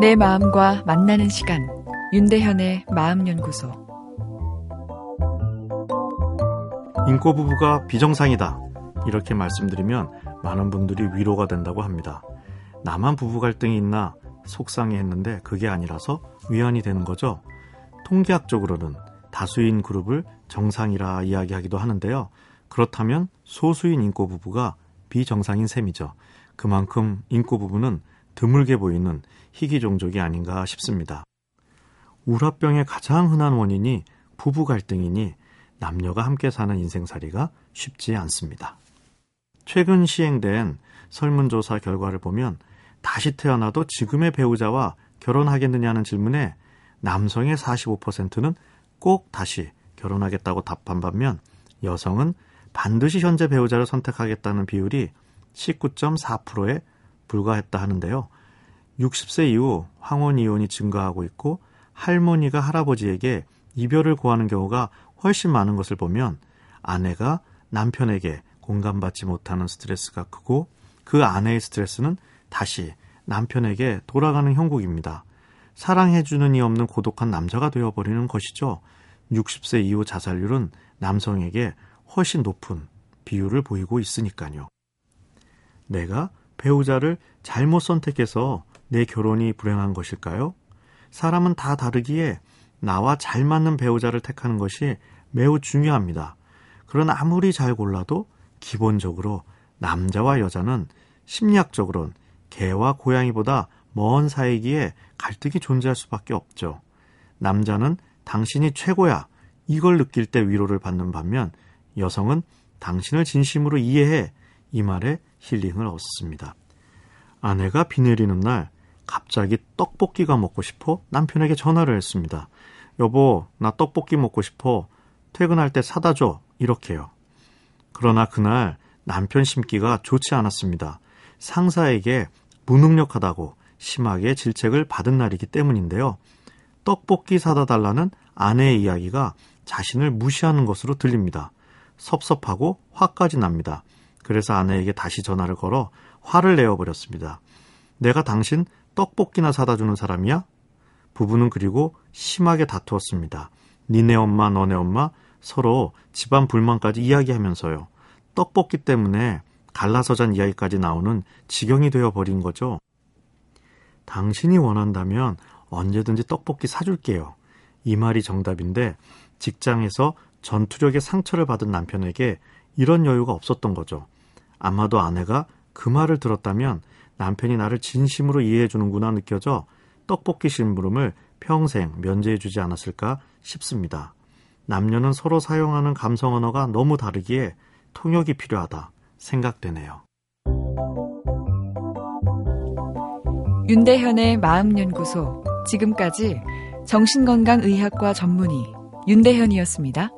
내 마음과 만나는 시간 윤대현의 마음연구소 인꼬 부부가 비정상이다 이렇게 말씀드리면 많은 분들이 위로가 된다고 합니다. 나만 부부 갈등이 있나 속상해 했는데 그게 아니라서 위안이 되는 거죠. 통계학적으로는 다수인 그룹을 정상이라 이야기하기도 하는데요. 그렇다면 소수인 인꼬 부부가 비정상인 셈이죠. 그만큼 인꼬 부부는 드물게 보이는 희귀 종족이 아닌가 싶습니다. 우라병의 가장 흔한 원인이 부부 갈등이니 남녀가 함께 사는 인생살이가 쉽지 않습니다. 최근 시행된 설문조사 결과를 보면 다시 태어나도 지금의 배우자와 결혼하겠느냐는 질문에 남성의 45%는 꼭 다시 결혼하겠다고 답한 반면 여성은 반드시 현재 배우자를 선택하겠다는 비율이 19.4%에 불과했다 하는데요. 60세 이후 황혼 이혼이 증가하고 있고 할머니가 할아버지에게 이별을 고하는 경우가 훨씬 많은 것을 보면 아내가 남편에게 공감받지 못하는 스트레스가 크고 그 아내의 스트레스는 다시 남편에게 돌아가는 형국입니다. 사랑해주는 이 없는 고독한 남자가 되어버리는 것이죠. 60세 이후 자살률은 남성에게 훨씬 높은 비율을 보이고 있으니까요. 내가 배우자를 잘못 선택해서 내 결혼이 불행한 것일까요? 사람은 다 다르기에 나와 잘 맞는 배우자를 택하는 것이 매우 중요합니다. 그러나 아무리 잘 골라도 기본적으로 남자와 여자는 심리학적으로는 개와 고양이보다 먼 사이기에 갈등이 존재할 수밖에 없죠. 남자는 당신이 최고야 이걸 느낄 때 위로를 받는 반면 여성은 당신을 진심으로 이해해 이 말에 힐링을 얻습니다. 아내가 비 내리는 날 갑자기 떡볶이가 먹고 싶어 남편에게 전화를 했습니다. 여보, 나 떡볶이 먹고 싶어. 퇴근할 때 사다 줘. 이렇게요. 그러나 그날 남편 심기가 좋지 않았습니다. 상사에게 무능력하다고 심하게 질책을 받은 날이기 때문인데요. 떡볶이 사다 달라는 아내의 이야기가 자신을 무시하는 것으로 들립니다. 섭섭하고 화까지 납니다. 그래서 아내에게 다시 전화를 걸어 화를 내어버렸습니다. 내가 당신 떡볶이나 사다 주는 사람이야? 부부는 그리고 심하게 다투었습니다. 니네 엄마, 너네 엄마 서로 집안 불만까지 이야기하면서요. 떡볶이 때문에 갈라서 잔 이야기까지 나오는 지경이 되어 버린 거죠. 당신이 원한다면 언제든지 떡볶이 사줄게요. 이 말이 정답인데 직장에서 전투력의 상처를 받은 남편에게 이런 여유가 없었던 거죠. 아마도 아내가 그 말을 들었다면 남편이 나를 진심으로 이해해 주는구나 느껴져 떡볶이 심부름을 평생 면제해 주지 않았을까 싶습니다. 남녀는 서로 사용하는 감성 언어가 너무 다르기에 통역이 필요하다 생각되네요. 윤대현의 마음연구소 지금까지 정신건강의학과 전문의 윤대현이었습니다.